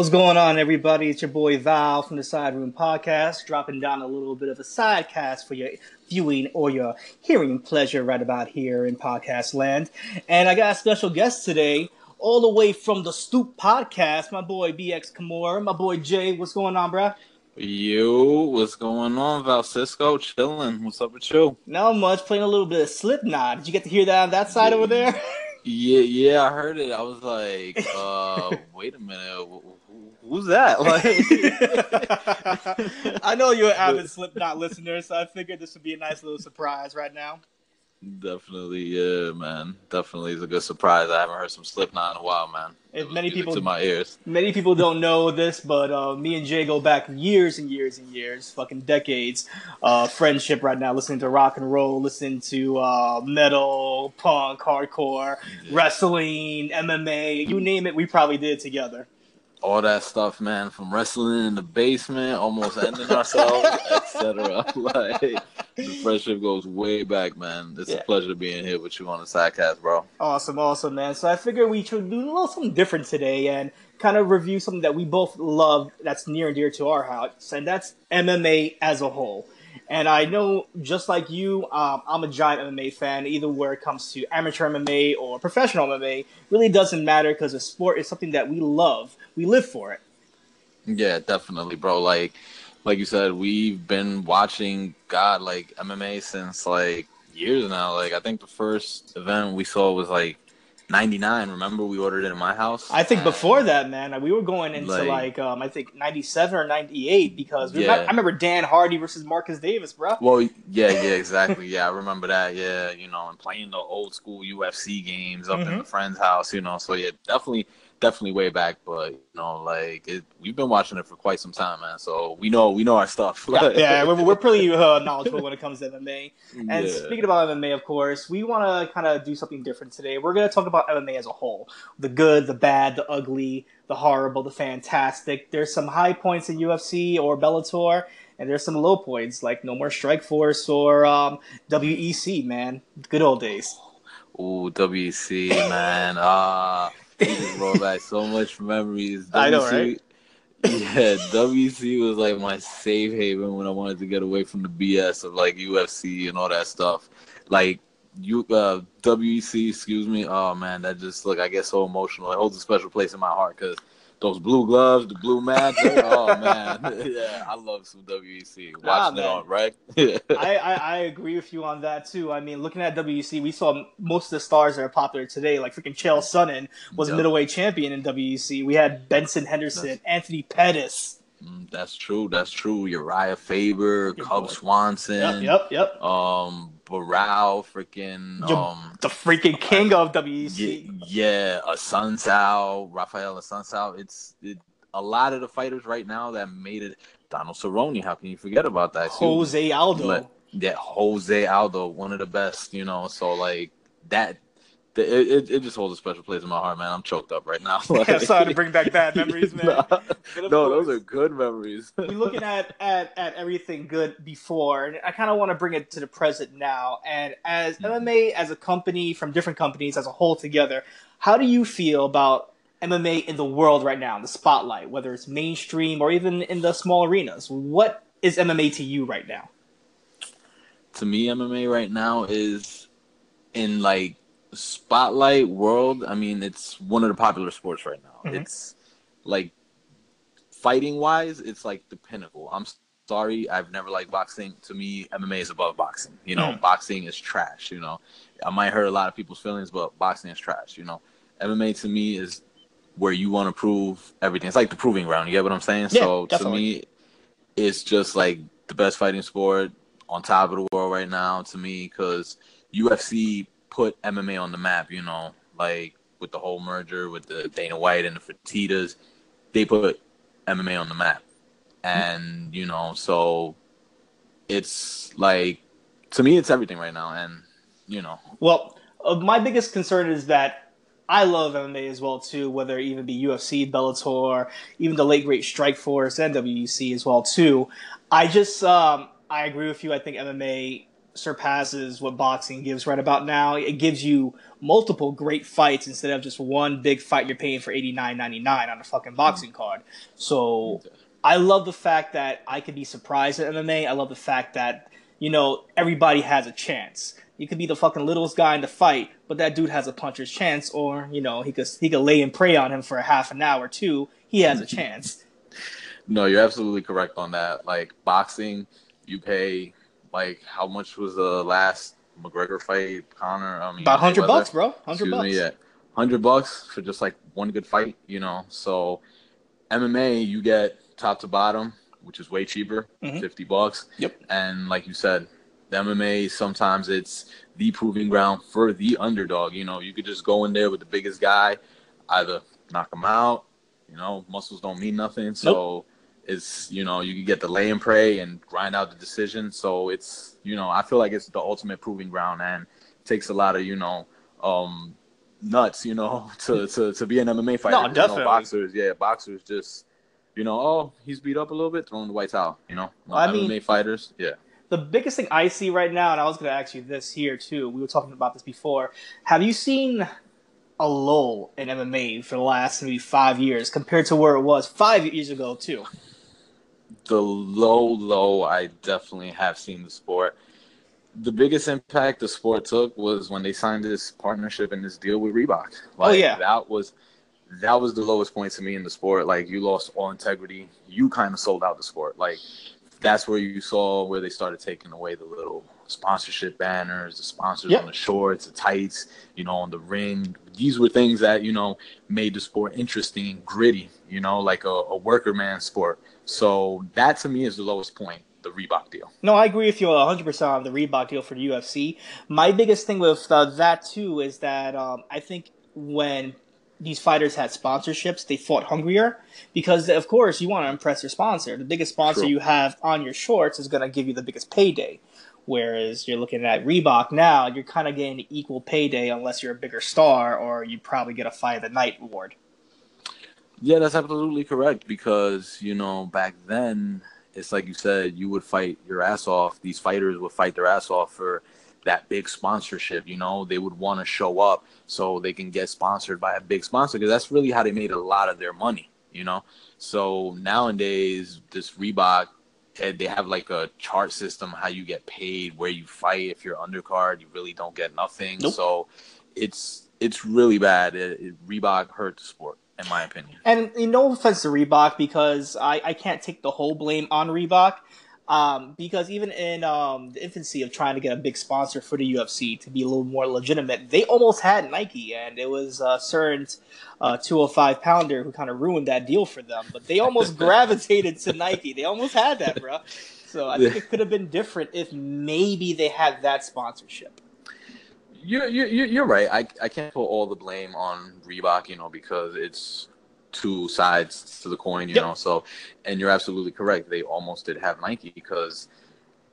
What's going on, everybody? It's your boy Val from the Side Room Podcast, dropping down a little bit of a side cast for your viewing or your hearing pleasure right about here in podcast land. And I got a special guest today, all the way from the Stoop Podcast, my boy BX Kimura, my boy Jay. What's going on, bruh? Yo, what's going on, Val Cisco? Chilling. What's up with you? Not much, playing a little bit of Slipknot. Did you get to hear that on that side over there? Yeah, yeah, I heard it. I was like, uh, wait a minute, who's that? Like, I know you're an avid Slipknot listener, so I figured this would be a nice little surprise right now. definitely, yeah, man. Definitely is a good surprise. I haven't heard some Slipknot in a while, man. If many people- to my ears. Many people don't know this, but uh, me and Jay go back years and years and years, fucking decades, uh, friendship right now. Listening to rock and roll, listening to uh, metal, punk, hardcore, wrestling, MMA, you name it, we probably did together. All that stuff, man, from wrestling in the basement, almost ending ourselves, etc. Like, the friendship goes way back, man. It's Yeah. a pleasure to being here with you on the sidecast, bro. Awesome, awesome, man. So I figured we should do a little something different today and kind of review something that we both love that's near and dear to our house, and that's MMA as a whole. And I know, just like you, um, I'm a giant MMA fan, either where it comes to amateur MMA or professional MMA. Really doesn't matter because the sport is something that we love. We live for it. Yeah, definitely, bro. Like, like you said, we've been watching God like MMA since like years now. Like, I think the first event we saw was like '99. Remember, we ordered it in my house. I think And- before that, man, we were going into Like- like, um, I think 97 or 98 because we Yeah. I remember Dan Hardy versus Marcus Davis, bro. Well, yeah, yeah, exactly. Yeah, I remember that. Yeah, you know, and playing the old school UFC games up in Mhm. the friend's house. You know, so yeah, definitely, definitely way back. But you know, like it, we've been watching it for quite some time, man. So we know, we know our stuff. yeah, yeah, we're, we're pretty uh, knowledgeable when it comes to MMA. And Yeah. speaking about MMA, of course, we want to kind of do something different today. We're going to talk about MMA as a whole the good, the bad, the ugly, the horrible, the fantastic. There's some high points in UFC or Bellator, and there's some low points like No More Strikeforce or um, WEC, man. Good old days. Ooh, WEC, man. Ah, just brought back so much memories. I know, right? Yeah, WC was like my safe haven when I wanted to get away from the BS of like UFC and all that stuff. Like you, uh, WC, excuse me. Oh man, that just look. I get so emotional. It holds a special place in my heart because those blue gloves, the blue mats. oh man, yeah, I love some WEC. Watching Nah, it on rec. I, I, I agree with you on that too. I mean, looking at WEC, we saw most of the stars that are popular today, like freaking Chael Sonnen was a middleweight champion in WEC. We had Benson Henderson, That's- Anthony Pettis. Mm, that's true. That's true. Urijah Faber, Good Cub boy. Swanson. Yep, yep, yep. Um, Barao, freaking Yo, um. the freaking king of WEC. Yeah, yeah, Assunção, Rafael a Sun It's it, a lot of the fighters right now that made it. Donald Cerrone, how can you forget about that? too? Jose Aldo. That Jose Aldo, one of the best, you know. So like that, it, it, it just holds a special place in my heart, man. I'm choked up right now. I'm sorry to bring back bad memories, man. Nah. No, those are good memories. we're looking at, at at everything good before, and I kind of want to bring it to the present now. And as. Mm-hmm. MMA, as a company from different companies as a whole together, how do you feel about MMA in the world right now, in the spotlight, whether it's mainstream or even in the small arenas? What is MMA to you right now? to me, MMA right now is in like spotlight world. I mean, it's one of the popular sports right now. Mhm. It's like fighting wise, it's like the pinnacle. I'm sorry, I've never liked boxing. To me, MMA is above boxing. You know, Mhm. boxing is trash. You know, I might hurt a lot of people's feelings, but boxing is trash. You know, MMA to me is where you want to prove everything. It's like the proving ground. You get what I'm saying? Yeah, so definitely. to me, it's just like the best fighting sport on top of the world right now to me because UFC put MMA on the map. You know, like with the whole merger with the Dana White and the Fertitas, they put MMA on the map, and you know, so it's like to me, it's everything right now, and you know, Well, uh, my biggest concern is that I love MMA as well too, whether it even be UFC, Bellator, even the late great Strikeforce and WEC as well too. I just um, I agree with you. I think MMA surpasses what boxing gives right about now. It gives you multiple great fights instead of just one big fight you're paying for eighty nine ninety nine on a fucking boxing card. So I love the fact that I could be surprised at MMA. I love the fact that you know everybody has a chance. You could be the fucking littlest guy in the fight, but that dude has a puncher's chance, or you know he could he could lay and pray on him for a half an hour too. He has a chance. No, you're absolutely correct on that. Like boxing, you pay like how much was the last McGregor fight, Conor? I mean, About hundred bucks, bro. Hundred bucks. me, yeah, hundred bucks for just like one good fight, you know. So MMA, you get top to bottom, which is way cheaper, Mhm. fifty bucks. Yep. And like you said, the MMA sometimes it's the proving ground for the underdog. You know, you could just go in there with the biggest guy, either knock him out. You know, muscles don't mean nothing, so it's you know you can get the lay and pray and grind out the decision. So it's you know I feel like it's the ultimate proving ground and takes a lot of you know um nuts you know to to, to be an MMA fighter. No, 'Cause, you know, definitely. boxers, yeah, boxers just you know oh he's beat up a little bit, throwing the white towel. You know, No, I MMA mean- fighters, yeah. The biggest thing I see right now, and I was going to ask you this here too. We were talking about this before. Have you seen a lull in MMA for the last maybe five years compared to where it was five years ago too? The low, low, I definitely have seen the sport. The biggest impact the sport took was when they signed this partnership and this deal with Reebok. Oh, like, Oh, yeah. that was that was the lowest point to me in the sport. Like you lost all integrity. You kind of sold out the sport. Like that's where you saw where they started taking away the little sponsorship banners, the sponsors Yep. on the shorts, the tights, you know, on the ring. These were things that you know made the sport interesting and gritty. You know, like a, a worker man sport. So that to me is the lowest point, the Reebok deal. No, I agree with you 100% on the Reebok deal for the UFC. My biggest thing with uh, that, too, is that um, I think when these fighters had sponsorships, they fought hungrier because, of course, you want to impress your sponsor. The biggest sponsor True. you have on your shorts is going to give you the biggest payday. Whereas you're looking at Reebok now, you're kind of getting equal payday unless you're a bigger star or you probably get a fight of the night award. Yeah, that's absolutely correct because, you know, back then, it's like you said, you would fight your ass off. These fighters would fight their ass off for that big sponsorship, you know. They would want to show up so they can get sponsored by a big sponsor because that's really how they made a lot of their money, you know. So nowadays, this Reebok, eh, they have like a chart system how you get paid, where you fight. If you're undercard, you really don't get nothing. Nope. So it's it's really bad. It, it, Reebok hurt the sport in my opinion. And know, no offense to Reebok, because I, I can't take the whole blame on Reebok. Um, because even in um, the infancy of trying to get a big sponsor for the UFC to be a little more legitimate, they almost had Nike, and it was a certain uh, 205 pounder who kind of ruined that deal for them. But they almost gravitated to Nike. They almost had that, bro. So I think it could have been different if maybe they had that sponsorship. You're you're you're right. I I can't put all the blame on Reebok, you know, because it's two sides to the coin, you Yep. know. So, and you're absolutely correct. They almost did have Nike because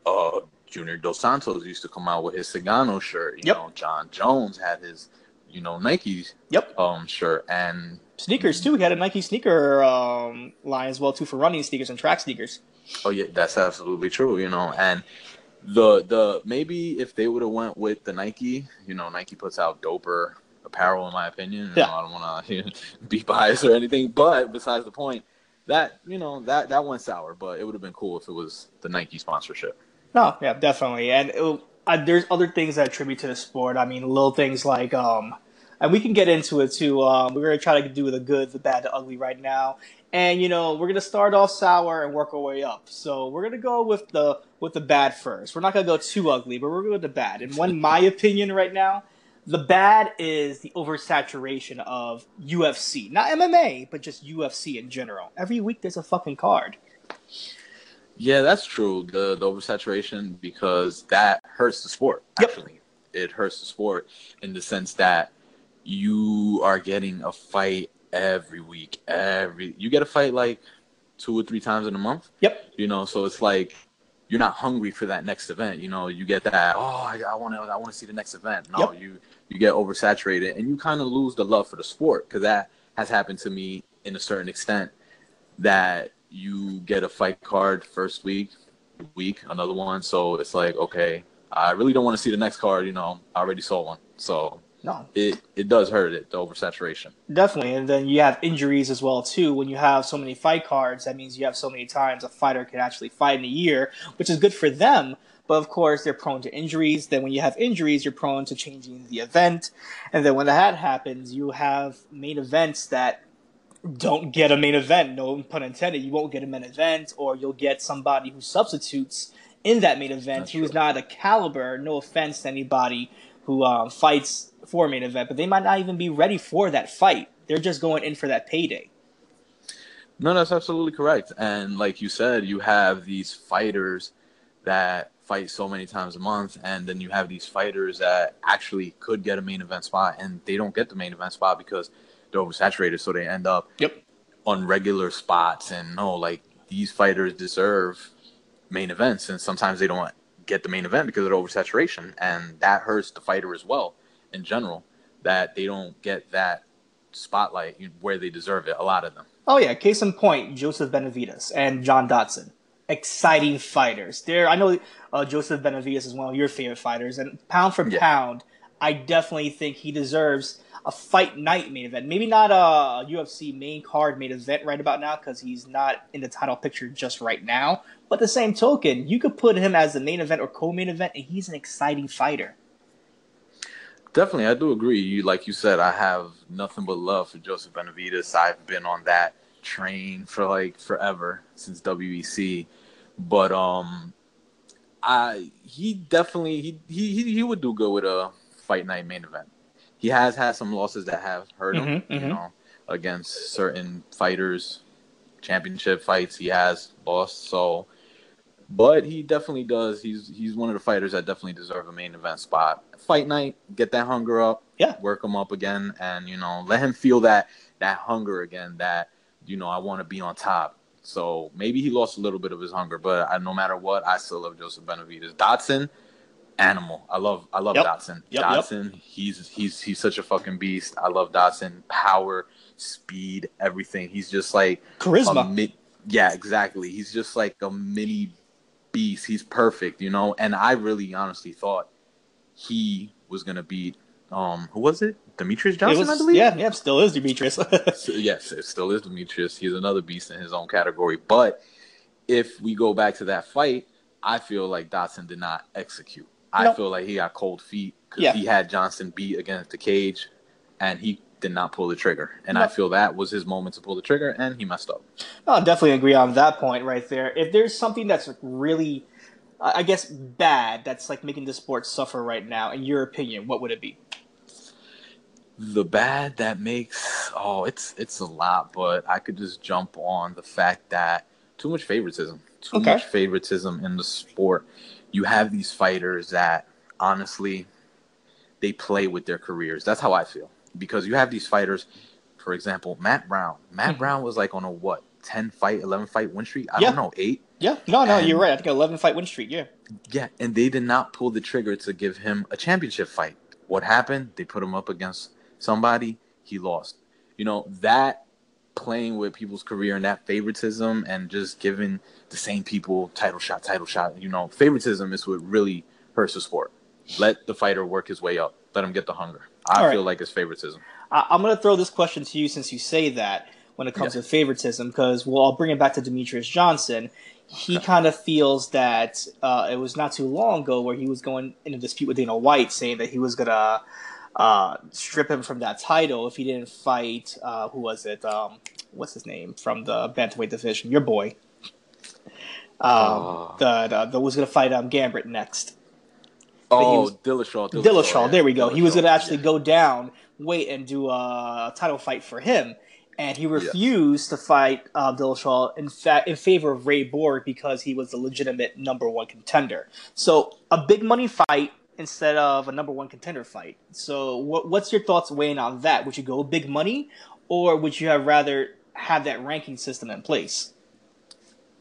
uh Junior Dos Santos used to come out with his Sagano shirt. You Yep. know, Jon Jones had his you know Nike Yep. um shirt, and Sneakers too. He had a Nike sneaker um, line as well too for running sneakers and track sneakers. Oh yeah, that's absolutely true. You know, and the the maybe if they would have went with the Nike, you know, Nike puts out doper apparel in my opinion. You Yeah. know, I don't want to be biased or anything, but besides the point, that you know that that went sour. But it would have been cool if it was the Nike sponsorship. No, yeah, definitely. And it, uh, there's other things that attribute to the sport. I mean, little things like, um, and we can get into it too. Um, we're gonna try to do the good, the bad, the ugly right now. And you know, we're gonna start off sour and work our way up. So we're gonna go with the with the bad first. We're not gonna go too ugly, but we're gonna go with the bad. And one, my opinion right now, the bad is the oversaturation of UFC, not MMA, but just UFC in general. Every week there's a fucking card. Yeah, that's true. The the oversaturation because that hurts the sport. Yep. Actually, it hurts the sport in the sense that you are getting a fight every week. Every you get a fight like two or three times in a month. Yep. You know, so it's like you're not hungry for that next event. You know, you get that. Oh, I want to. I want to see the next event. No, Yep. you you get oversaturated and you kind of lose the love for the sport because that has happened to me in a certain extent. That you get a fight card first week, week another one. So it's like, okay, I really don't want to see the next card. You know, I already saw one. So No, it it does hurt it the oversaturation. Definitely, and then you have injuries as well too. When you have so many fight cards, that means you have so many times a fighter can actually fight in a year, which is good for them. But of course, they're prone to injuries. Then when you have injuries, you're prone to changing the event. And then when that happens, you have main events that don't get a main event. No pun intended. You won't get a main event, or you'll get somebody who substitutes in that main event That's who's true. not a caliber. No offense to anybody who um, fights for a main event, but they might not even be ready for that fight. They're just going in for that payday. No, that's absolutely correct. And like you said, you have these fighters that fight so many times a month, and then you have these fighters that actually could get a main event spot, and they don't get the main event spot because they're oversaturated, so they end up Yep. on regular spots. And no, like these fighters deserve main events, and sometimes they don't get the main event because of the oversaturation, and that hurts the fighter as well in general. That they don't get that spotlight where they deserve it. A lot of them. Oh yeah, case in point, Joseph Benavidez and John Dodson. Exciting fighters. They're I know uh, Joseph Benavidez is one of your favorite fighters, and pound for Yeah. pound, I definitely think he deserves a fight night main event. Maybe not a UFC main card main event right about now because he's not in the title picture just right now. But the same token, you could put him as the main event or co-main event, and he's an exciting fighter. Definitely, I do agree. You like you said, I have nothing but love for Joseph Benavidez. I've been on that train for like forever since WEC, but um, I he definitely he he he- would do good with a fight night main event. He has had some losses that have hurt him, Mhm, you mhm. know, against certain fighters, championship fights he has lost. So, but he definitely does. He's he's one of the fighters that definitely deserve a main event spot. Fight night, get that hunger up, Yeah. work him up again, and you know, let him feel that that hunger again. That you know, I want to be on top. So maybe he lost a little bit of his hunger, but I, no matter what, I still love Joseph Benavidez. Dodson, animal. I love I love Yep. Dodson. Yep, yep. Dodson, he's he's he's such a fucking beast. I love Dodson. Power, speed, everything. He's just like Charisma. mi- yeah, exactly. He's just like a mini beast. He's perfect, you know. And I really honestly thought he was gonna beat um who was it? Demetrious Johnson, was- I believe. yeah, yeah, still is Demetrious. So, yes, it still is Demetrious. He's another beast in his own category. But if we go back to that fight, I feel like Dodson did not execute. I Nope. feel like he got cold feet because Yeah. he had Johnson beat against the cage, and he did not pull the trigger, and I feel that was his moment to pull the trigger, and he messed up. No, I definitely agree on that point right there. If there's something that's really, I I guess, bad that's like making the sport suffer right now, in your opinion, what would it be? The bad that makes oh, it's it's a lot, but I could just jump on the fact that too much favoritism, too Okay. much favoritism in the sport. You have these fighters that honestly, they play with their careers. That's how I feel because you have these fighters. For example, Matt Brown. Matt Mhm. Brown was like on a what ten fight, eleven fight win streak. I Yeah. don't know, eight. Yeah, no, no, And- you're right. I think 11 fight win streak. Yeah, Yeah, and they did not pull the trigger to give him a championship fight. What happened? They put him up against somebody, he lost. You know, that playing with people's career and that favoritism and just giving the same people title shot, title shot, you know, favoritism is what really hurts the sport. Let the fighter work his way up. Let him get the hunger. I All feel right. like it's favoritism. I, I'm going to throw this question to you since you say that when it comes Yeah. to favoritism, because well, I'll bring it back to Demetrious Johnson. He Okay. kind of feels that uh, it was not too long ago where he was going in a dispute with Dana White, saying that he was going to uh, strip him from that title if he didn't fight. Uh, who was it? Um, what's his name from the bantamweight division? Your boy. Um, the, the, the was going to fight um, Gambit next. Oh, was- Dillashaw, Dillashaw. Dillashaw. yeah. There we go. he was going to actually yeah. go down, wait, and do a title fight for him, and he refused to fight uh, Dillashaw in fact in favor of Ray Borg because he was the legitimate number one contender. So a big money fight instead of a number one contender fight. So what, what's your thoughts weighing on that? Would you go big money, or would you have rather have that ranking system in place?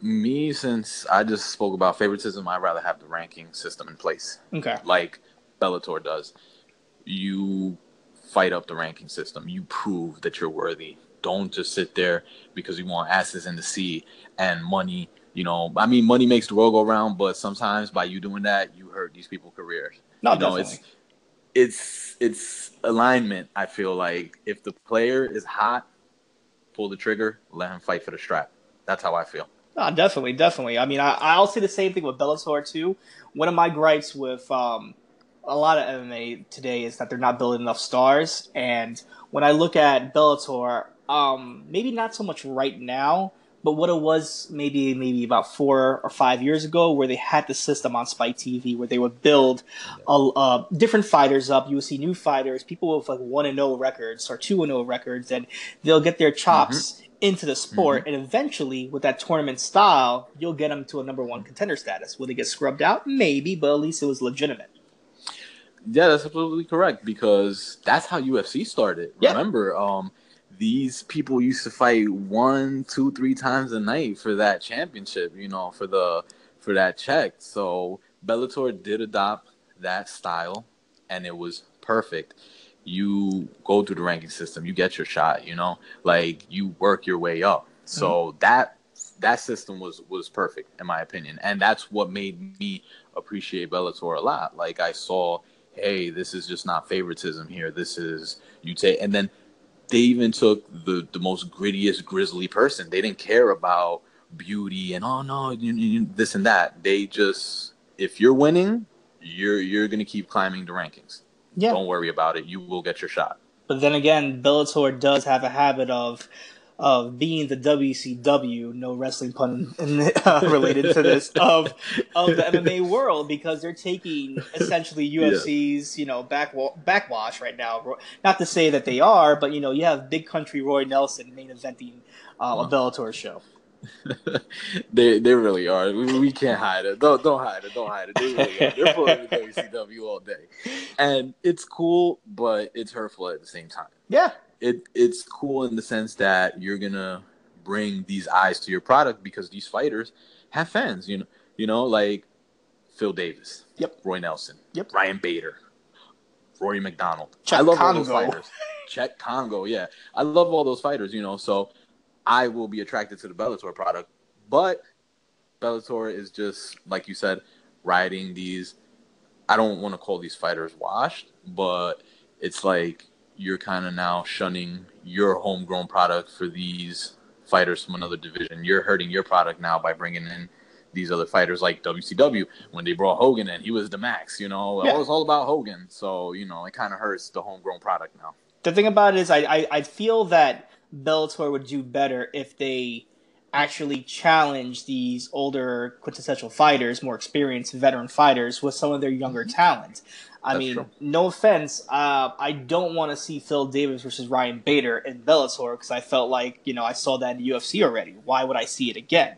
Me, since I just spoke about favoritism, I'd rather have the ranking system in place. Okay. like Bellator does. You fight up the ranking system. You prove that you're worthy. Don't just sit there because you want asses in the sea and money. You know, I mean, money makes the world go round, but sometimes by you doing that, you hurt these people's careers. No, you know, definitely. it's it's it's alignment. I feel like if the player is hot, pull the trigger, let him fight for the strap. That's how I feel. No, definitely, definitely. I mean, I, I'll say the same thing with Bellator too. One of my gripes with um, a lot of MMA today is that they're not building enough stars. And when I look at Bellator, um, maybe not so much right now, but what it was maybe maybe about four or five years ago, where they had the system on Spike TV where they would build uh, uh, different fighters up. You would see new fighters, people with like one and zero records or two and zero records, and they'll get their chops into the sport. And eventually, with that tournament style, you'll get them to a number one contender status. Will they get scrubbed out? Maybe, but at least it was legitimate. Yeah, that's absolutely correct because that's how UFC started. Yeah. Remember, um, these people used to fight one, two, three times a night for that championship. You know, for the for that check. So Bellator did adopt that style, and it was perfect. You go through the ranking system, you get your shot. You know, like you work your way up. So mm-hmm. that that system was was perfect in my opinion, and that's what made me appreciate Bellator a lot. Like I saw hey, this is just not favoritism here. This is you take, and then they even took the the most grittiest, grizzly person. They didn't care about beauty and oh no, you, you, this and that. They just if you're winning, you're you're gonna keep climbing the rankings. Yeah. Don't worry about it. You will get your shot. But then again, Bellator does have a habit of of being the WCW, no wrestling pun uh, related to this, of of the MMA world because they're taking essentially UFC's you know back backwash right now. Not to say that they are, but you know you have Big Country Roy Nelson main eventing uh, a Bellator show. they they really are. We, we can't hide it. Don't don't hide it. Don't hide it. They really are. They're pulling the WCW all day, and it's cool, but it's hurtful at the same time. Yeah, it it's cool in the sense that you're gonna bring these eyes to your product because these fighters have fans. You know, you know, like Phil Davis, Yep. Roy Nelson, Yep. Ryan Bader, Rory MacDonald. Cheick I love all those fighters. Cheick Kongo, yeah, I love all those fighters. You know, so I will be attracted to the Bellator product, but Bellator is just like you said, riding these. I don't want to call these fighters washed, but it's like you're kind of now shunning your homegrown product for these fighters from another division. You're hurting your product now by bringing in these other fighters like WCW when they brought Hogan in. He was the max, you know. Yeah. It was all about Hogan, so you know it kind of hurts the homegrown product now. the thing about it is, I, I I feel that Bellator would do better if they actually challenge these older quintessential fighters, more experienced veteran fighters, with some of their younger mm-hmm. talent. I That's mean, true. no offense, uh, I don't want to see Phil Davis versus Ryan Bader in Bellator because I felt like you know I saw that in UFC already. Why would I see it again?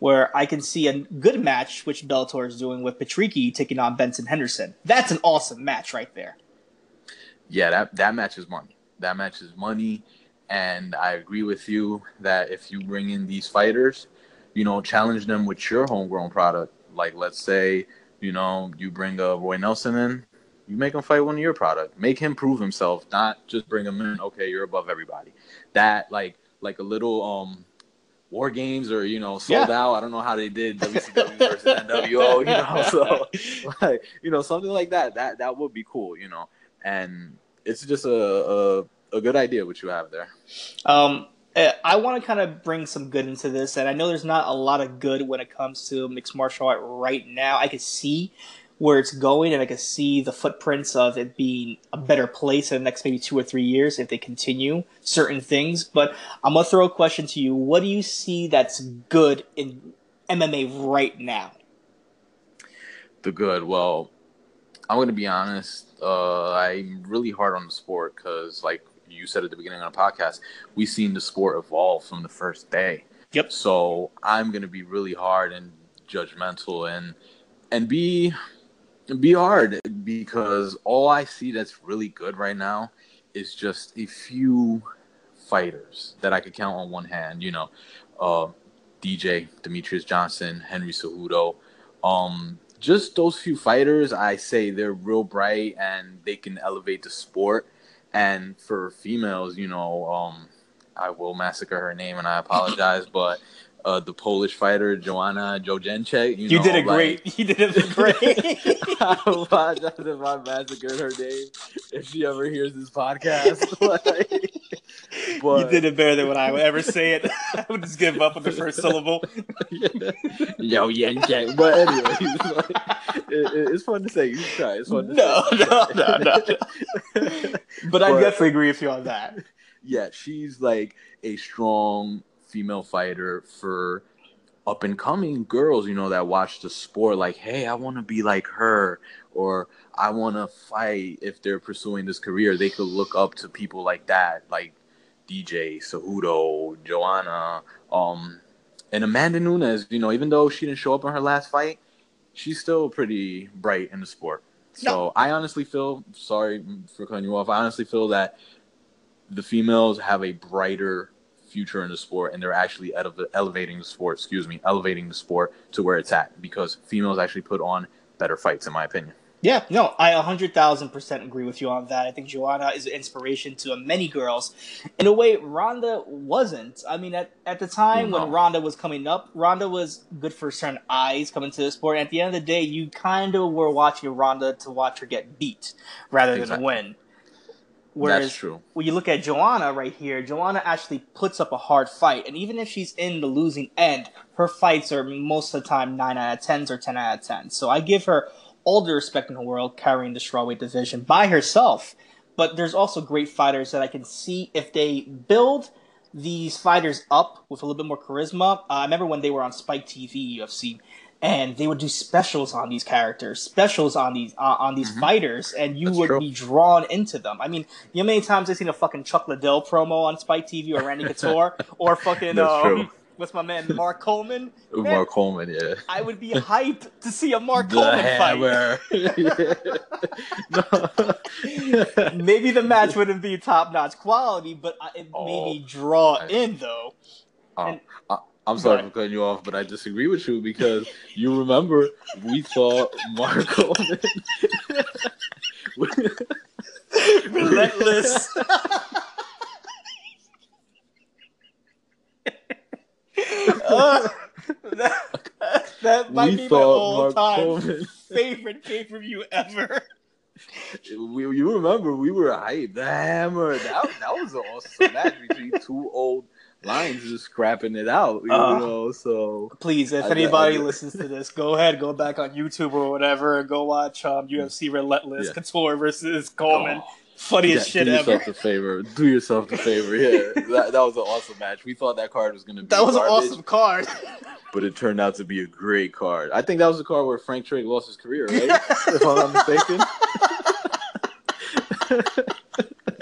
Where I can see a good match, which Bellator is doing with Patricky taking on Benson Henderson. That's an awesome match right there. yeah, that that match is money. That match is money, and I agree with you that if you bring in these fighters, you know, challenge them with your homegrown product. Like, let's say, you know, you bring a Roy Nelson in, you make him fight one of your product. Make him prove himself, not just bring him in. Okay, you're above everybody. That like like a little um. War games or you know sold Yeah. out. I don't know how they did WCW versus NWO. You know, so like you know something like that. That that would be cool. You know, and it's just a a, a good idea what you have there. Um, eh, I want to kind of bring some good into this, and I know there's not a lot of good when it comes to mixed martial art right now. I can see where it's going, and I can see the footprints of it being a better place in the next maybe two or three years if they continue certain things. But I'm gonna throw a question to you: What do you see that's good in MMA right now? The good. Well, I'm gonna be honest. Uh, I'm really hard on the sport because, like you said at the beginning of the podcast, we've seen the sport evolve from the first day. Yep. So I'm gonna be really hard and judgmental and and be be hard because all I see that's really good right now is just a few fighters that I could count on one hand. You know, uh, DJ Demetrious Johnson, Henry Cejudo. Um, just those few fighters, I say they're real bright and they can elevate the sport. And for females, you know, um, I will massacre her name and I apologize, but uh, the Polish fighter Joanna Jojenchek, you, You, know, did it like- great. You did it great. I apologize if I massacred her name if she ever hears this podcast. like, you did it better than what I would ever say it. I would just give up on the first syllable. yo, yeah. But anyway, like, it, it- it's fun to say. You try. It's fun to No, say. no, no, no. But I But- definitely agree with you on that. yeah, she's like a strong female fighter for up and coming girls, you know, that watch the sport like, hey, I want to be like her or I want to fight if they're pursuing this career. They could look up to people like that, like DJ, Cejudo, Joanna, um, and Amanda Nunes, you know, even though she didn't show up in her last fight, she's still pretty bright in the sport. So I honestly feel sorry for cutting you off. I honestly feel that the females have a brighter future in the sport and they're actually ele- elevating the sport excuse me elevating the sport to where it's at because females actually put on better fights in my opinion Yeah, no, I 100,000% agree with you on that. I think Joanna is an inspiration to many girls. In a way, Ronda wasn't. I mean, at, at the time No. when Ronda was coming up, Ronda was good for certain eyes coming to the sport. At the end of the day, you kind of were watching Ronda to watch her get beat rather than win. Whereas that's true when you look at Joanna right here, Joanna actually puts up a hard fight, and even if she's in the losing end, her fights are most of the time nine out of tens or ten out of 10. So I give her all the respect in the world carrying the strawweight division by herself. But there's also great fighters that I can see if they build these fighters up with a little bit more charisma. Uh, I remember when they were on Spike TV UFC, and they would do specials on these characters, specials on these uh, on these fighters, and you Mm-hmm. That's would true. be drawn into them. I mean, you know how many times I've seen a fucking Chuck Liddell promo on Spike TV or Randy Couture or fucking um, what's my man Mark Coleman? Man, mark coleman yeah I would be hyped to see a Mark the Coleman fight. hammer no. Maybe the match wouldn't be top notch quality, but it Oh. made me draw I- in though. Oh, And- I, I'm sorry for cutting you off, but I disagree with you because you remember we saw Mark Coleman. Relentless. Uh, that, that might we be my thought Mark all-time Coleman. favorite pay-per-view ever. We, you remember we were hyped. The hammer. That, that was an awesome match between two old lions just scrapping it out. You Uh. know, so Please, if I- anybody I- listens to this, go ahead, go back on YouTube or whatever, and go watch um, UFC Relentless Yeah. Couture versus Coleman. Oh, Funniest Yeah, shit ever. do yourself the favor. Do yourself the favor. Yeah, that, that was an awesome match. We thought that card was going to be That was an awesome card. but it turned out to be a great card. I think that was the card where Frank Trigg lost his career, right? if I'm not mistaken.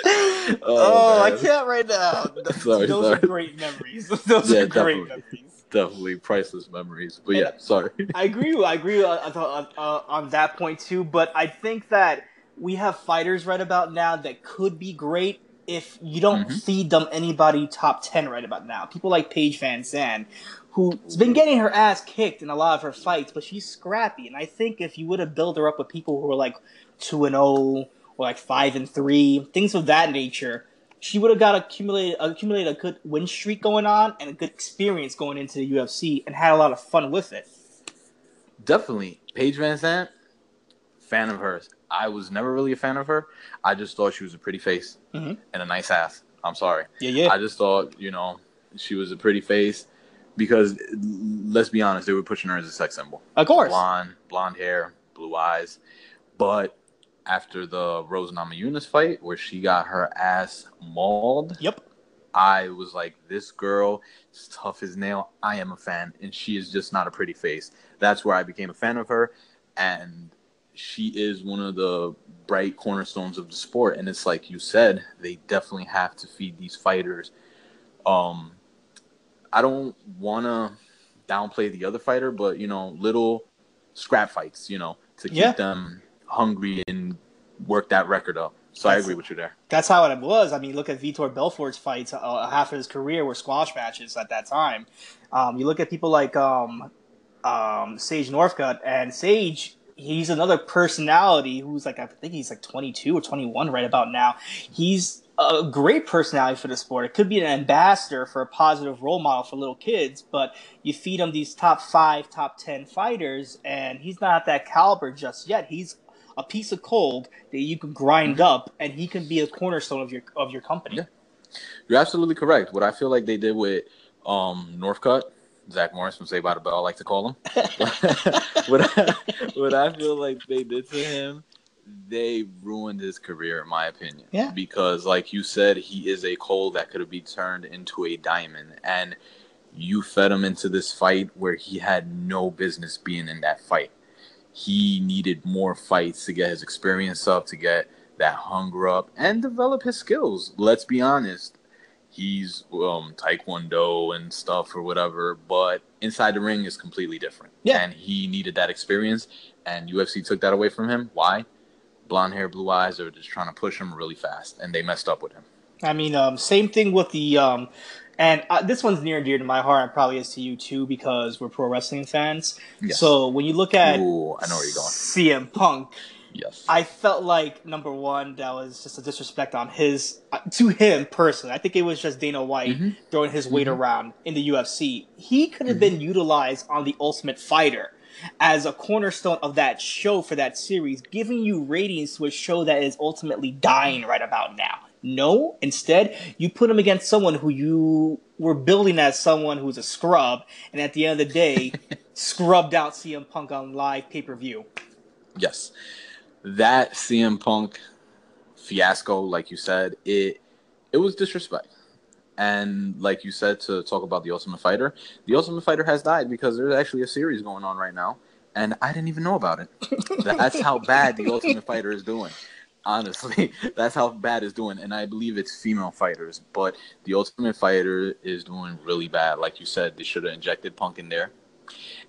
Oh, oh, I can't right now. Sorry, Those sorry. are great memories. Those Yeah, are great definitely. memories. Definitely priceless memories. But yeah, sorry. I agree. I agree on, on, on, on that point too. But I think that we have fighters right about now that could be great if you don't Mhm. feed them anybody top ten right about now. People like Paige VanZant, who's been getting her ass kicked in a lot of her fights, but she's scrappy. And I think if you would have built her up with people who are like two and zero or like five and three, things of that nature. She would have got accumulated accumulated a good win streak going on and a good experience going into the UFC and had a lot of fun with it. Definitely. Paige VanZant, fan of hers. I was never really a fan of her. I just thought she was a pretty face Mhm. and a nice ass. I'm sorry. Yeah, yeah. I just thought, you know, she was a pretty face because let's be honest, they were pushing her as a sex symbol. Of course. Blonde, blonde hair, blue eyes. But after the Rose Namajunas fight where she got her ass mauled, Yep. I was like, this girl is tough as nail. I am a fan, and she is just not a pretty face. That's where I became a fan of her, and she is one of the bright cornerstones of the sport. And it's like you said, they definitely have to feed these fighters. Um, I don't want to downplay the other fighter, but you know, little scrap fights, you know, to keep Yeah. them hungry work that record up. So I agree with you there. That's how it was. I mean, look at Vitor Belfort's fights. Uh, half of his career were squash matches at that time. Um, you look at people like um, um, Sage Northcutt, and Sage, he's another personality who's like, I think he's like 22 or 21 right about now. He's a great personality for the sport. It could be an ambassador for a positive role model for little kids, but you feed him these top five, top 10 fighters, and he's not at that caliber just yet. He's a piece of cold that you can grind up, and he can be a cornerstone of your of your company. Yeah. You're absolutely correct. What I feel like they did with um, Northcutt, Zach Morris from Saved by the Bell, I like to call him. what, I, what I feel like they did to him, they ruined his career, in my opinion. Yeah. Because, like you said, he is a coal that could be turned into a diamond. And you fed him into this fight where he had no business being in that fight. He needed more fights to get his experience up, to get that hunger up, and develop his skills. Let's be honest. He's um, taekwondo and stuff or whatever, but inside the ring is completely different. Yeah. And he needed that experience, and UFC took that away from him. Why? Blonde hair, blue eyes. They were just trying to push him really fast, and they messed up with him. I mean, um, same thing with the, um, and uh, this one's near and dear to my heart, and probably is to you too, because we're pro wrestling fans. Yes. So when you look at Ooh, I know where you're going. CM Punk, Yes. I felt like number one, that was just a disrespect on his uh, to him personally. I think it was just Dana White Mhm. throwing his weight Mhm. around in the UFC. He could have Mhm. been utilized on the Ultimate Fighter as a cornerstone of that show for that series, giving you ratings to a show that is ultimately dying right about now. No, instead, you put him against someone who you were building as someone who's a scrub, and at the end of the day, scrubbed out CM Punk on live pay per view. Yes. That CM Punk fiasco, like you said, it it was disrespect. And like you said, to talk about the Ultimate Fighter, the Ultimate Fighter has died because there's actually a series going on right now, and I didn't even know about it. That's how bad the Ultimate Fighter is doing. Honestly, that's how bad it's doing, and I believe it's female fighters. But the Ultimate Fighter is doing really bad. Like you said, they should have injected Punk in there,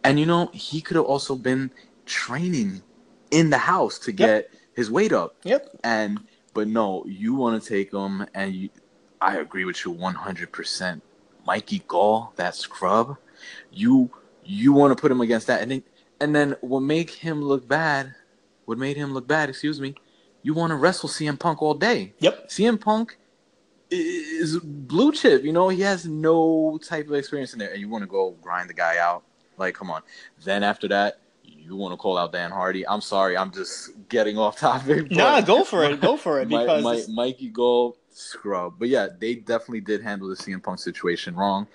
and you know he could have also been training in the house to get his weight up. Yep. And but no, you want to take him, and you, I agree with you one hundred percent. Mikey Gall, that scrub, you you want to put him against that, and then and then what make him look bad? What made him look bad? Excuse me. You want to wrestle CM Punk all day. Yep. CM Punk is blue chip. You know he has no type of experience in there, and you want to go grind the guy out. Like, come on. Then after that, you want to call out Dan Hardy. I'm sorry, I'm just getting off topic. Nah, go for it. Go for it because Mi- this- Mikey Gall scrub. But yeah, they definitely did handle the CM Punk situation wrong.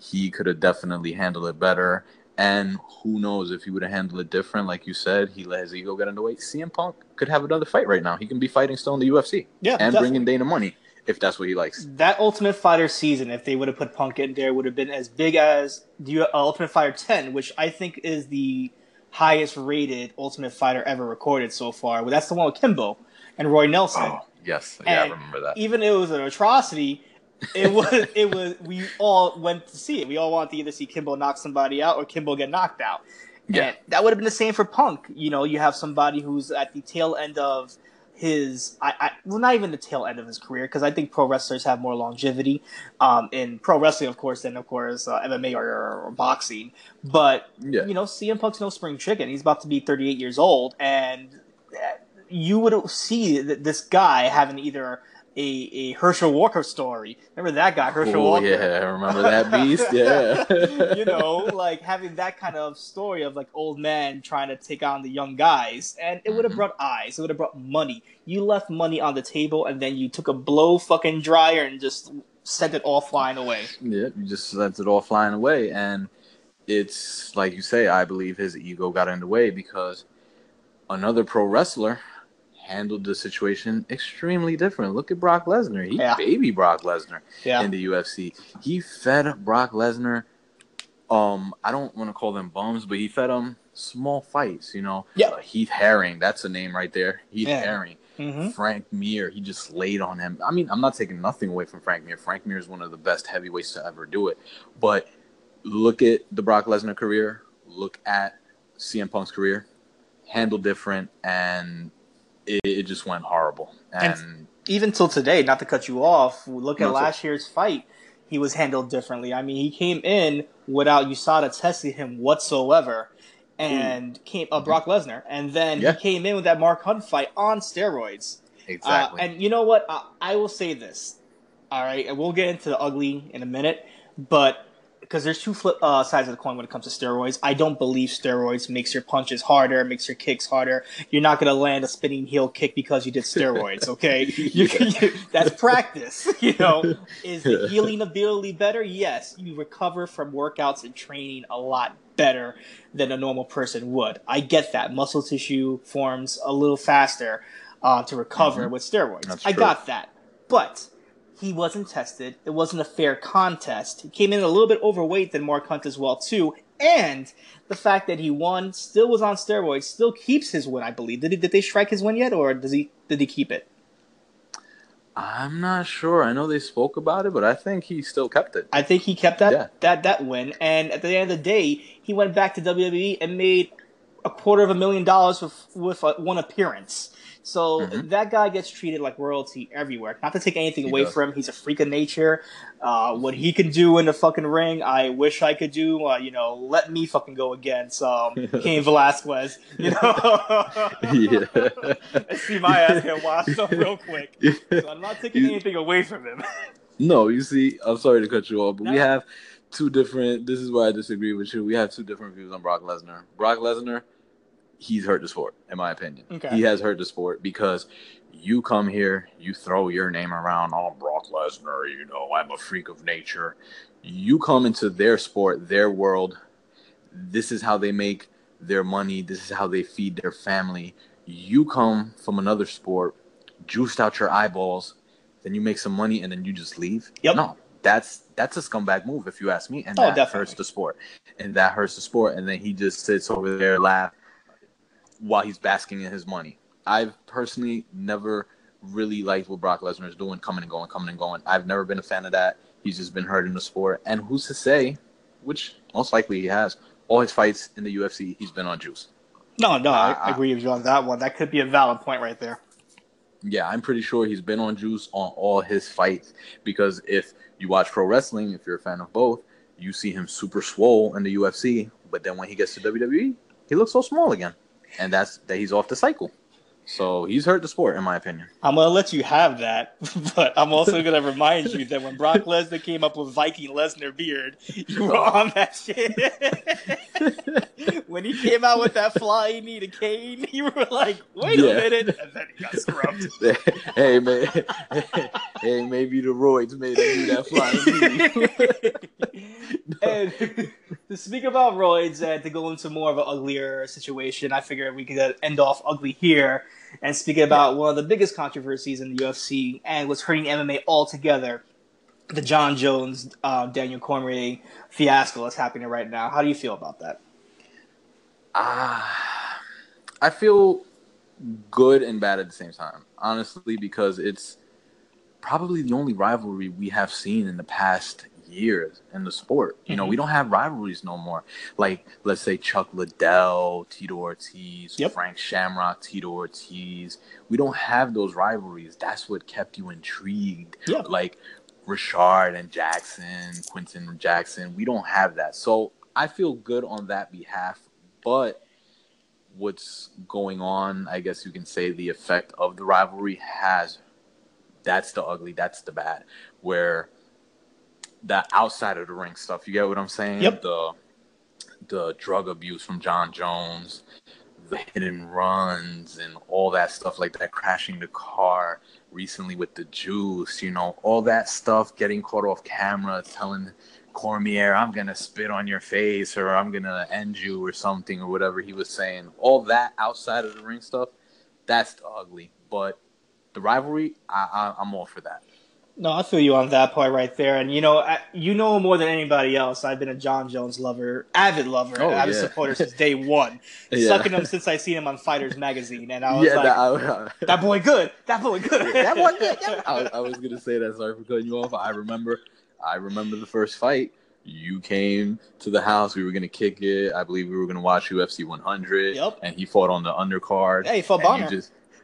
He could have definitely handled it better. And who knows if he would have handled it different, like you said, he let his ego get in the way. CM Punk could have another fight right now. He can be fighting still in the UFC Yeah, and definitely. bringing Dana money if that's what he likes. that Ultimate Fighter season, if they would have put Punk in there, would have been as big as the uh, Ultimate Fighter 10, which I think is the highest rated Ultimate Fighter ever recorded so far. Well, that's the one with Kimbo and Roy Nelson. Oh, yes, yeah, I remember that. Even though it was an atrocity, it was it was we all went to see it. We all wanted to either see Kimbo knock somebody out or Kimbo get knocked out. Yeah. And that would have been the same for Punk. You know, you have somebody who's at the tail end of his I, I well not even the tail end of his career because I think pro wrestlers have more longevity um, in pro wrestling of course than of course uh, MMA or, or boxing but Yeah. you know CM Punk's no spring chicken he's about to be 38 years old and uh, you would see this guy having either a, a Herschel Walker story remember that guy Herschel Oh, Walker yeah, I remember that beast. Yeah. you know, like having that kind of story of like old men trying to take on the young guys, and it would have Mhm. brought eyes. It would have brought money. You left money on the table, and then you took a blow fucking dryer and just sent it all flying away. Yeah, you just sent it all flying away, and it's like you say. I believe his ego got in the way because another pro wrestler handled the situation extremely different. Look at Brock Lesnar. He Yeah. baby Brock Lesnar Yeah, in the UFC. He fed Brock Lesnar. Um, I don't want to call them bums, but he fed him small fights. You know, Yeah. Uh, Heath Herring. That's a name right there. Heath Yeah. Herring. hmm Frank Mir, he just laid on him. I mean, I'm not taking nothing away from Frank Mir. Frank Mir is one of the best heavyweights to ever do it. But look at the Brock Lesnar career, look at CM Punk's career, handle different, and it, it just went horrible. And, And- even till today, not to cut you off, look at last year's fight. He was handled differently. I mean, he came in without USADA testing him whatsoever, and came uh, Brock Lesnar, and then Yeah. he came in with that Mark Hunt fight on steroids. exactly. Uh, and you know what? I, I will say this. All right, and we'll get into the ugly in a minute, but because there's two flip uh, sides of the coin when it comes to steroids. I don't believe steroids makes your punches harder, makes your kicks harder. You're not gonna land a spinning heel kick because you did steroids. Okay, You- you- that's practice. You know, is the healing ability better? Yes, you recover from workouts and training a lot better than a normal person would. I get that muscle tissue forms a little faster uh, to recover Mhm. with steroids. I got that, but he wasn't tested. It wasn't a fair contest. He came in a little bit overweight than Mark Hunt as well too, and the fact that he won, still was on steroids, still keeps his win. I believe. Did he, did they strike his win yet, or does he did he keep it? I'm not sure. I know they spoke about it, but I think he still kept it. I think he kept that Yeah. that that win, and at the end of the day, he went back to WWE and made a quarter of a million dollars with with one appearance. So Mhm. that guy gets treated like royalty everywhere. Not to take anything He away does. from him, he's a freak of nature. Uh, what he can do in the fucking ring, I wish I could do. Uh, you know, let me fucking go against um, Cain Velasquez. You know, yeah. Let's see my ass get washed up real quick. So I'm not taking anything away from him. No, you see, I'm sorry to cut you off, but we have two different. This is where I disagree with you. We have two different views on Brock Lesnar. Brock Lesnar, he's hurt the sport, in my opinion. Okay. He has hurt the sport because you come here, you throw your name around. Oh, Brock Lesnar, you know, I'm a freak of nature. You come into their sport, their world. This is how they make their money. This is how they feed their family. You come from another sport, juiced out your eyeballs, then you make some money and then you just leave. Yep. No, that's that's a scumbag move if you ask me, and Oh, that definitely. hurts the sport, and that hurts the sport. And then he just sits over there, laugh while he's basking in his money. I've personally never really liked what Brock Lesnar is doing, coming and going, coming and going. I've never been a fan of that. He's just been hurt in the sport, and who's to say? Which most likely he has. All his fights in the UFC, he's been on juice. No, no, I, Uh, I agree with you on that one. That could be a valid point right there. Yeah, I'm pretty sure he's been on juice on all his fights because if you watch pro wrestling, if you're a fan of both, you see him super swole in the UFC, but then when he gets to WWE, he looks so small again, and that's that he's off the cycle. So he's hurt the sport, in my opinion. I'm gonna let you have that, but I'm also gonna remind you that when Brock Lesnar came up with Viking Lesnar beard, you were on that shit. when he came out with that flying knee to Cain, you were like, wait Yeah. a minute, and then he got scrubbed. hey man, hey maybe the roids made him do that flying knee. and to speak about roids and to go into more of an uglier situation, I figured we could end off ugly here and speaking about one of the biggest controversies in the UFC and what's hurting MMA altogether. The Jon Jones, uh, Daniel Cormier fiasco that's happening right now. How do you feel about that? Ah, I feel good and bad at the same time, honestly, because it's probably the only rivalry we have seen in the past years in the sport. You know, Mhm. we don't have rivalries no more. Like, let's say Chuck Liddell, Tito Ortiz, Yep. Frank Shamrock, Tito Ortiz. We don't have those rivalries. That's what kept you intrigued. Yeah. Like Richard and Jackson, Quinton Jackson. We don't have that. So I feel good on that behalf. But what's going on, I guess you can say the effect of the rivalry has that's the ugly, that's the bad. Where the outside of the ring stuff, you get what I'm saying? Yep. The the drug abuse from Jon Jones, the hidden runs and all that stuff like that, crashing the car recently with the juice, you know, all that stuff getting caught off camera, telling Cormier, I'm gonna spit on your face or I'm gonna end you or something or whatever he was saying. All that outside of the ring stuff, that's the ugly. But the rivalry, I, I, I'm all for that. No, I feel you on that part right there. And you know, I, you know more than anybody else. I've been a Jon Jones lover, avid lover, Oh, avid yeah. supporter since day one. Yeah. Sucking him since I seen him on Fighters Magazine, and I was yeah, like, that, I, uh, that boy good, that boy good, that one, yeah, yeah. I, was- I was gonna say that. Sorry for cutting you off. I remember, I remember the first fight. You came to the house. We were gonna kick it. I believe we were gonna watch UFC 100. Yep. And he fought on the undercard. Hey, he fought Bonner.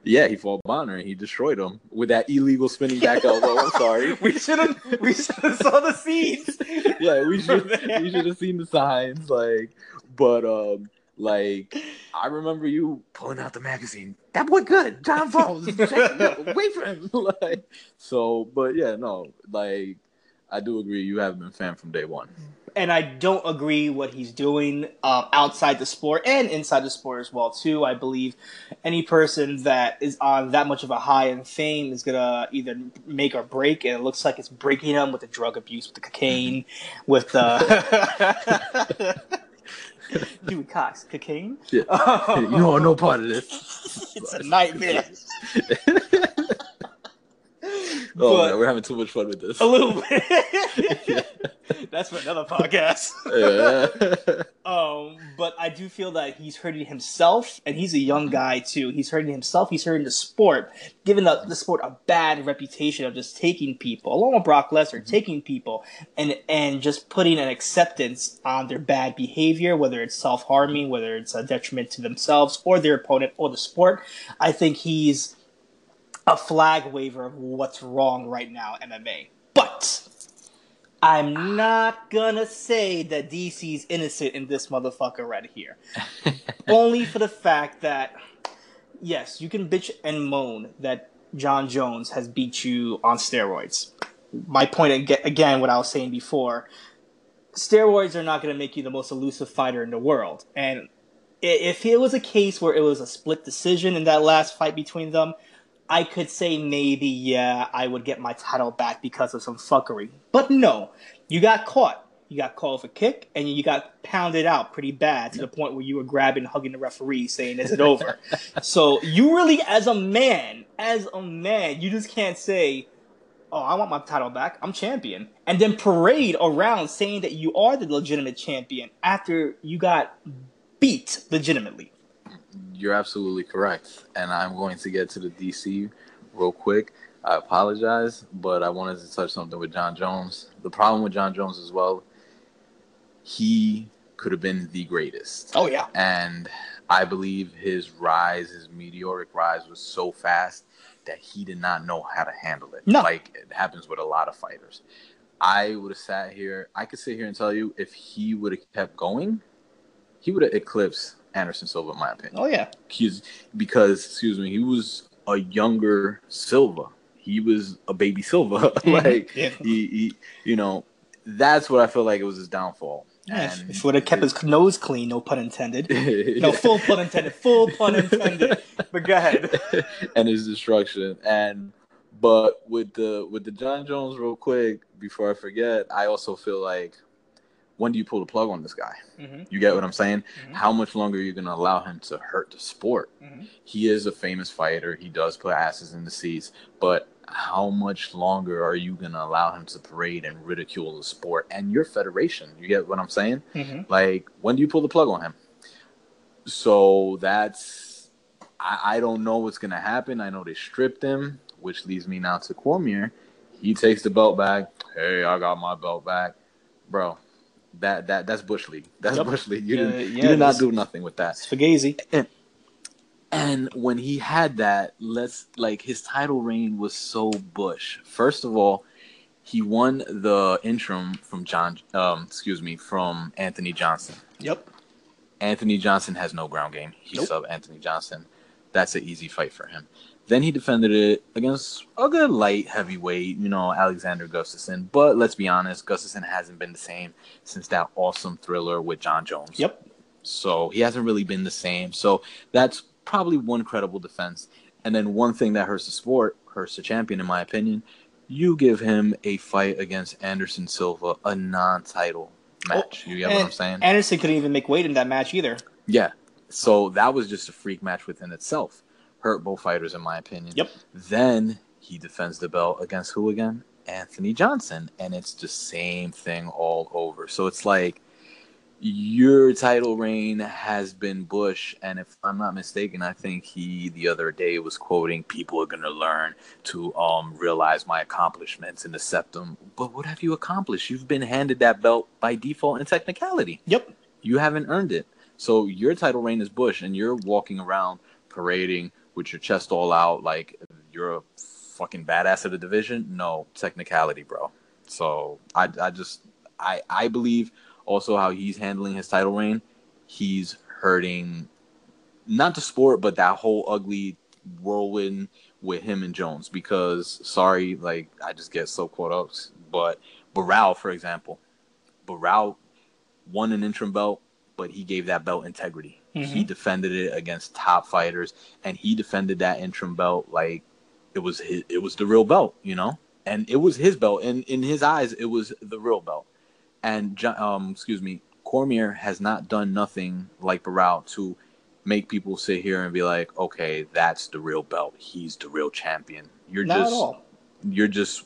Yeah, he fought Bonner and he destroyed him with that illegal spinning back elbow. I'm sorry. we should have, we should have saw the scenes. yeah, we should we should have seen the signs, like, but um, like, I remember you pulling out the magazine. That boy good, John Falls. Wait for him, like, so. But yeah, no, like, I do agree. You have been fan from day one. And I don't agree what he's doing uh, outside the sport and inside the sport as well too. I believe any person that is on that much of a high in fame is gonna either make or break, and it looks like it's breaking them with the drug abuse, with the cocaine, with the. Dude, Cox, cocaine? Yeah. you are no part of this. it's a nightmare. Oh But- man, we're having too much fun with this. A little bit. That's for another podcast. Yeah. Um, but I do feel that he's hurting himself, and he's a young guy too. He's hurting himself. He's hurting the sport, giving the, the sport a bad reputation of just taking people, along with Brock Lesnar, taking people and and just putting an acceptance on their bad behavior, whether it's self harming, whether it's a detriment to themselves or their opponent or the sport. I think he's a flag waver of what's wrong right now, MMA. But I'm not gonna say that DC's innocent in this motherfucker right here. Only for the fact that, yes, you can bitch and moan that Jon Jones has beat you on steroids. My point again, what I was saying before, steroids are not gonna make you the most elusive fighter in the world. And if it was a case where it was a split decision in that last fight between them, I could say maybe, yeah, I would get my title back because of some fuckery. But no, you got caught. You got called for kick, and you got pounded out pretty bad to the point where you were grabbing, hugging the referee, saying, "Is it over?" so you really, as a man, as a man, you just can't say, "Oh, I want my title back. I'm champion," and then parade around saying that you are the legitimate champion after you got beat legitimately. You're absolutely correct. And I'm going to get to the DC real quick. I apologize, but I wanted to touch something with Jon Jones. The problem with Jon Jones as well, he could have been the greatest. Oh yeah. And I believe his rise, his meteoric rise, was so fast that he did not know how to handle it. No. Like it happens with a lot of fighters. I would have sat here, I could sit here and tell you if he would have kept going, he would have eclipsed Anderson Silva, in my opinion. Oh yeah. He's because excuse me, he was a younger Silva. He was a baby Silva. like Yeah. he, he, you know, that's what I feel like it was his downfall. Yeah, And- would have kept his nose clean, no pun intended. No, full pun intended. Full pun intended. But go ahead. and his destruction. And but with the with the Jon Jones, real quick before I forget, I also feel like when do you pull the plug on this guy? Mhm. You get what I'm saying? Mhm. How much longer are you going to allow him to hurt the sport? Mhm. He is a famous fighter. He does put asses in the seats, but how much longer are you going to allow him to parade and ridicule the sport and your federation? You get what I'm saying? Mhm. Like, when do you pull the plug on him? So that's, I, I don't know what's going to happen. I know they stripped him, which leads me now to Cormier. He takes the belt back. Hey, I got my belt back. Bro, that that that's Bush League. That's Yep. Bush League. You, didn't, yeah, you did not do nothing with that. It's Fugazi. And when he had that, let's like his title reign was so Bush. First of all, he won the interim from Jon, um, excuse me, from Anthony Johnson. Yep. Anthony Johnson has no ground game. He Nope. sub Anthony Johnson. That's an easy fight for him. Then he defended it against a good light heavyweight, you know, Alexander Gustafsson. But let's be honest, Gustafsson hasn't been the same since that awesome thriller with Jon Jones. Yep. So he hasn't really been the same. So that's probably one credible defense. And then one thing that hurts the sport, hurts the champion, in my opinion, you give him a fight against Anderson Silva, a non-title oh, match. you get what I'm saying? Anderson couldn't even make weight in that match either. yeah. So that was just a freak match within itself. Hurt both fighters, in my opinion. Yep. Then he defends the belt against who again? Anthony Johnson. And it's the same thing all over. So it's like your title reign has been Bush. And if I'm not mistaken, I think he the other day was quoting, People are gonna learn to um realize my accomplishments in the septum. But what have you accomplished? You've been handed that belt by default and technicality. Yep. You haven't earned it. So your title reign is Bush, and you're walking around parading with your chest all out like you're a fucking badass of the division. No technicality, bro. So I, I just, I, I believe also how he's handling his title reign. He's hurting, not the sport, but that whole ugly whirlwind with him and Jones. Because sorry, like I just get so caught up. But Barao, for example, Barao won an interim belt, but he gave that belt integrity. He defended it against top fighters, and he defended that interim belt like it was his, it was the real belt, you know. And it was his belt, and in his eyes, it was the real belt. And um, excuse me, Cormier has not done nothing like Barao to make people sit here and be like, okay, that's the real belt. He's the real champion. You're Not just you're just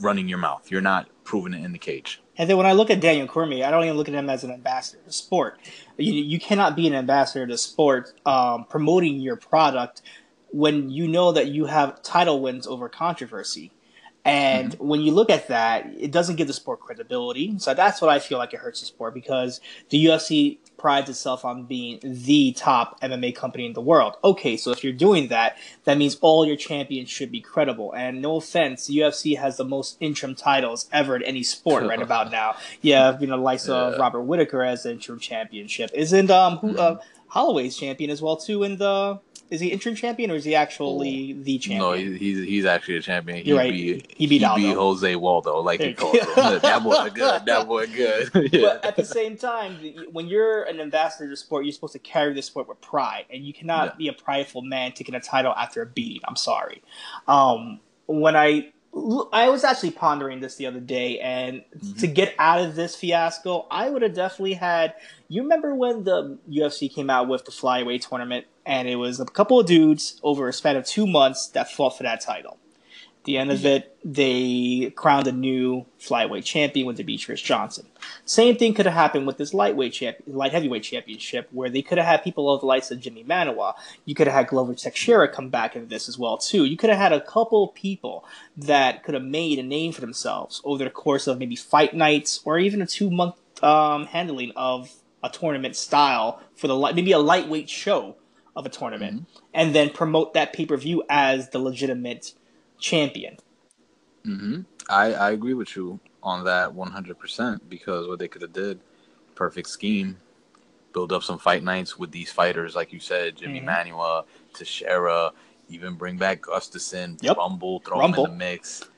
running your mouth. You're not proving it in the cage. And then when I look at Daniel Cormier, I don't even look at him as an ambassador to sport. You, you cannot be an ambassador to sport um, promoting your product when you know that you have title wins over controversy. And when you look at that, it doesn't give the sport credibility. So that's what I feel like it hurts the sport because the UFC prides itself on being the top MMA company in the world. Okay, so if you're doing that, that means all your champions should be credible. And no offense, UFC has the most interim titles ever in any sport right about now. Yeah, you know, the likes of Robert Whitaker as the interim championship. Isn't um who uh, Holloway's champion as well too in the is he interim champion or is he actually the champion? No, he's he's actually a champion. He right. Beat, He beat Aldo. Jose Waldo, like he calls him. that boy good. That boy good. yeah. But at the same time, when you're an ambassador to sport, you're supposed to carry the sport with pride, and you cannot Yeah. be a prideful man taking a title after a beating. I'm sorry. Um, when I I was actually pondering this the other day, and mm-hmm. to get out of this fiasco, I would have definitely had. You remember when the UFC came out with the flyweight tournament, and it was a couple of dudes over a span of two months that fought for that title. The end of it, they crowned a new flyweight champion with Demetrious Johnson. Same thing could have happened with this lightweight champ- light heavyweight championship, where they could have had people of the likes of Jimmy Manuwa. You could have had Glover Teixeira come back into this as well too. You could have had a couple people that could have made a name for themselves over the course of maybe fight nights or even a two month um, handling of a tournament style for the light, maybe a lightweight show of a tournament, and then promote that pay per view as the legitimate champion. hmm I I agree with you on that one hundred percent because what they could have did, perfect scheme, build up some fight nights with these fighters like you said, Jimmy Mhm. Manuwa, Teixeira, even bring back Gustafsson, Yep. Rumble, throw Rumble. him in the mix.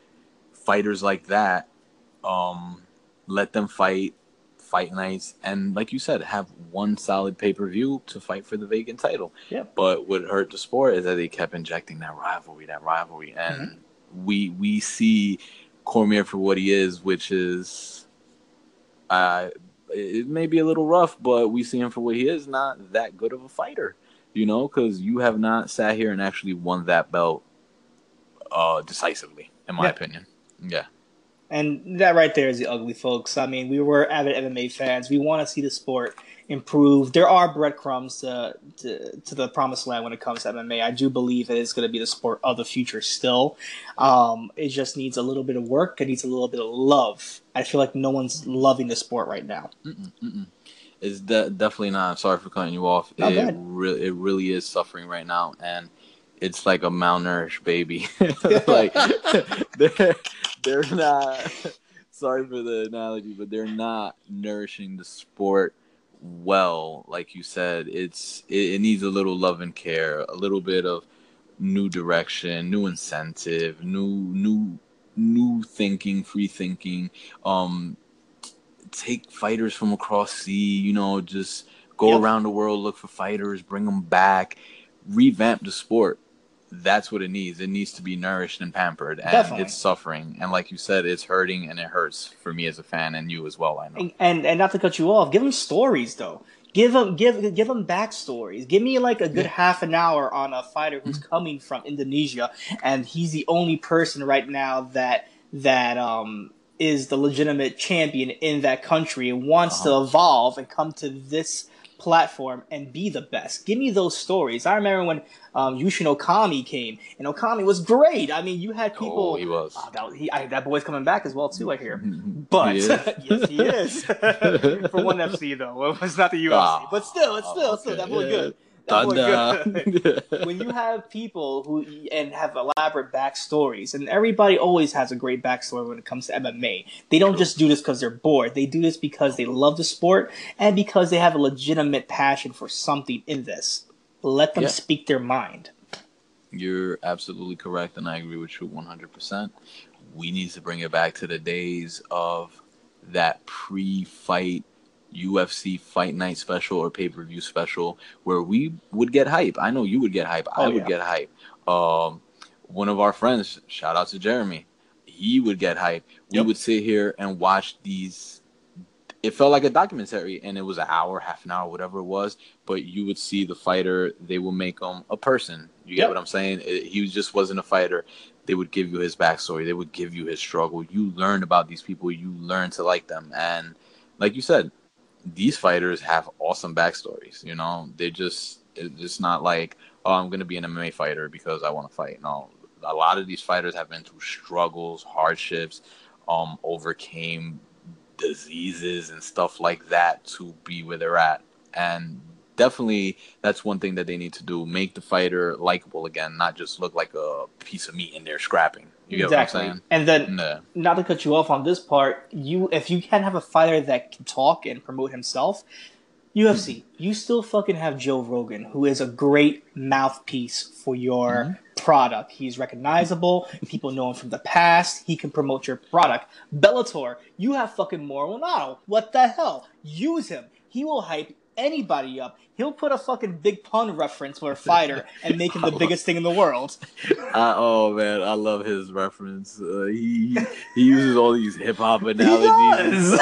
Fighters like that, um, let them fight fight nights, and like you said, have one solid pay per view to fight for the vacant title. Yeah. But what hurt the sport is that they kept injecting that rivalry, that rivalry, and Mm-hmm. we we see Cormier for what he is, which is, uh, it may be a little rough, but we see him for what he is, not that good of a fighter. You know, because you have not sat here and actually won that belt uh, decisively, in my Yeah. opinion. Yeah. And that right there is the ugly, folks. I mean, we were avid MMA fans. We want to see the sport improve. There are breadcrumbs to, to, to the promised land when it comes to MMA. I do believe it is going to be the sport of the future still. Um, it just needs a little bit of work. It needs a little bit of love. I feel like no one's loving the sport right now. Mm-mm, mm-mm. It's de- definitely not. I'm Sorry for cutting you off. Not it bad. really, it really is suffering right now, and it's like a malnourished baby. like they're they're not. Sorry for the analogy, but they're not nourishing the sport well. Like you said, it's it, it needs a little love and care, a little bit of new direction, new incentive, new new new thinking, free thinking. Um, take fighters from across sea, you know, just go Yep. around the world, look for fighters, bring them back, revamp the sport. That's what it needs. It needs to be nourished and pampered, and Definitely. it's suffering. And like you said, it's hurting and it hurts for me as a fan, and you as well. I know. And, and and not to cut you off, give them stories though. Give them give give them backstories. Give me like a good Yeah. half an hour on a fighter who's coming from Indonesia, and he's the only person right now that that um is the legitimate champion in that country and wants to evolve and come to this platform and be the best. Give me those stories. I remember when um, Yushin Okami came, and Okami was great. I mean, you had people. oh, he was. Oh, that, he, I, that boy's coming back as well too. I hear. But He yes, he is. For one FC though, it's not the UFC, Ah, but still, it's still, still okay, that boy yeah. good. Oh Good. Thunder. when you have people who and have elaborate backstories, and everybody always has a great backstory when it comes to MMA. They don't just do this because they're bored. They do this because they love the sport and because they have a legitimate passion for something in this. Let them Yeah. speak their mind. You're absolutely correct, and I agree with you 100%. We need to bring it back to the days of that pre fight UFC fight night special or pay per view special where we would get hype. I know you would get hype. I Oh, would yeah. get hype. Um, one of our friends, shout out to Jeremy, he would get hype. We would sit here and watch these. It felt like a documentary, and it was an hour, half an hour, whatever it was. But you would see the fighter; they will make him a person. You get Yep. what I'm saying? It- he just wasn't a fighter. They would give you his backstory. They would give you his struggle. You learn about these people. You learn to like them, and like you said, these fighters have awesome backstories. You know, they just it's not like, oh, I'm gonna be an MMA fighter because I want to fight. No, a lot of these fighters have been through struggles, hardships, um, overcame diseases and stuff like that to be where they're at. And definitely, that's one thing that they need to do: make the fighter likable again, not just look like a piece of meat in there scrapping. You exactly. And then saying? Yeah. Uh, not to cut you off on this part, you if you can't have a fighter that can talk and promote himself, UFC, hmm. you still fucking have Joe Rogan, who is a great mouthpiece for your hmm. product. He's recognizable. People know him from the past. He can promote your product. Bellator, you have fucking Mauro Ranallo. What the hell? Use him. He will hype anybody up. He'll put a fucking big pun reference for a fighter and make him the biggest thing in the world. I, oh man, I love his reference. Uh, he, he he uses all these hip hop analogies.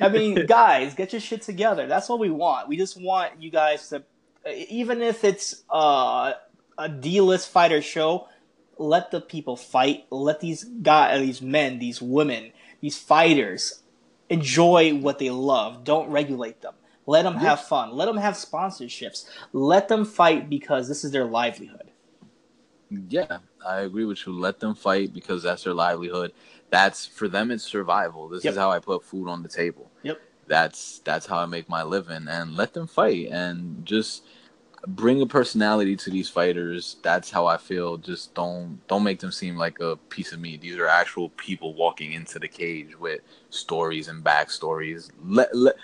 I mean, guys, get your shit together. That's what we want. We just want you guys to, even if it's uh, a D-list fighter show, let the people fight. Let these guys, these men, these women, these fighters enjoy what they love. Don't regulate them. Let them have fun. Let them have sponsorships. Let them fight because this is their livelihood. yeah, I agree with you. Let them fight because that's their livelihood. That's for them. It's survival. This Yep. is how I put food on the table. Yep. That's that's how I make my living. And let them fight and just bring a personality to these fighters. That's how I feel. Just don't don't make them seem like a piece of meat. These are actual people walking into the cage with stories and backstories. Let let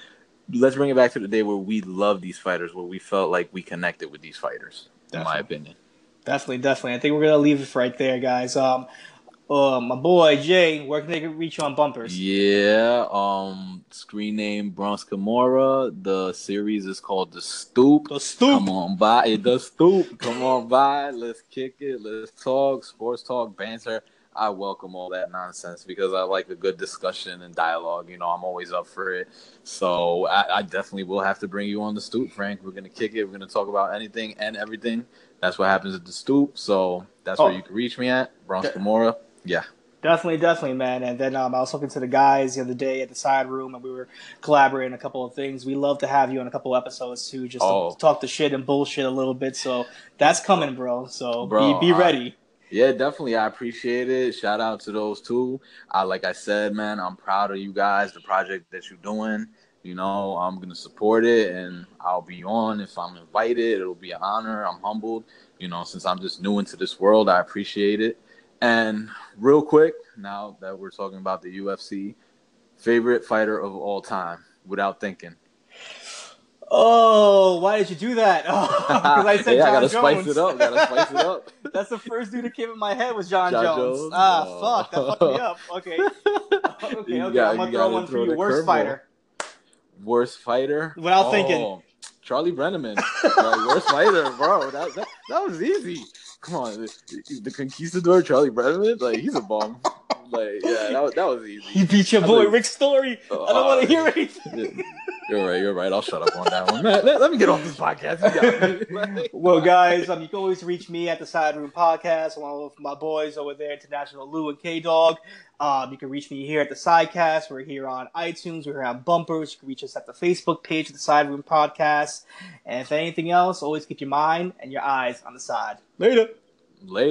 let's bring it back to the day where we love these fighters, where we felt like we connected with these fighters. In my opinion. Definitely, definitely. I think we're gonna leave it right there, guys. Um, Uh, my boy Jay, where can they reach you on bumpers? Yeah, um, screen name Bronx Kimura. The series is called The Stoop. The Stoop. Come on by. Does stoop. Come on by. Let's kick it. Let's talk. Sports talk, banter. I welcome all that nonsense because I like a good discussion and dialogue. You know, I'm always up for it. So I, I definitely will have to bring you on the stoop, Frank. We're gonna kick it. We're gonna talk about anything and everything. That's what happens at the stoop. So that's Oh. where you can reach me at Bronx. Kimura. Yeah. Definitely, definitely, man. And then um, I was talking to the guys the other day at the side room, and we were collaborating a couple of things. We love to have you on a couple of episodes too, just Oh. to talk the shit and bullshit a little bit. So that's coming, bro. So Bro, be, be I- ready. Yeah, definitely. I appreciate it. Shout out to those two. I like I said, man, I'm proud of you guys, the project that you're doing. You know, I'm gonna support it and I'll be on if I'm invited. It'll be an honor. I'm humbled. You know, since I'm just new into this world, I appreciate it. And real quick, now that we're talking about the UFC, favorite fighter of all time, without thinking. Oh, why did you do that? Oh, because I said yeah, I gotta Jones. spice it up. Gotta spice it up. That's the first dude that came in my head was Jon, Jon Jones. Jones? Ah, Oh. fuck, that fucked me up. Okay, okay, You okay. got- I'm gonna throw one for you. the Worst fighter. Worst fighter? Without thinking. Oh, Charlie Brenneman. like, worst fighter, bro. That, that that was easy. Come on, the, the conquistador Charlie Brenneman, like he's a bum. Like yeah, that was that was easy. He beat your I boy mean- Rick Story. Oh, I don't Oh, want to hear anything. You're right. You're right. I'll shut up on that one. Man, let, let me get off this podcast. You got me. Well, guys, um, you can always reach me at the Side Room Podcast along with my boys over there, International Lou and K Dog. Um, you can reach me here at the Sidecast. We're here on iTunes. We're here on Bumpers. You can reach us at the Facebook page of the Side Room Podcast. And if anything else, always keep your mind and your eyes on the side. Later. Later.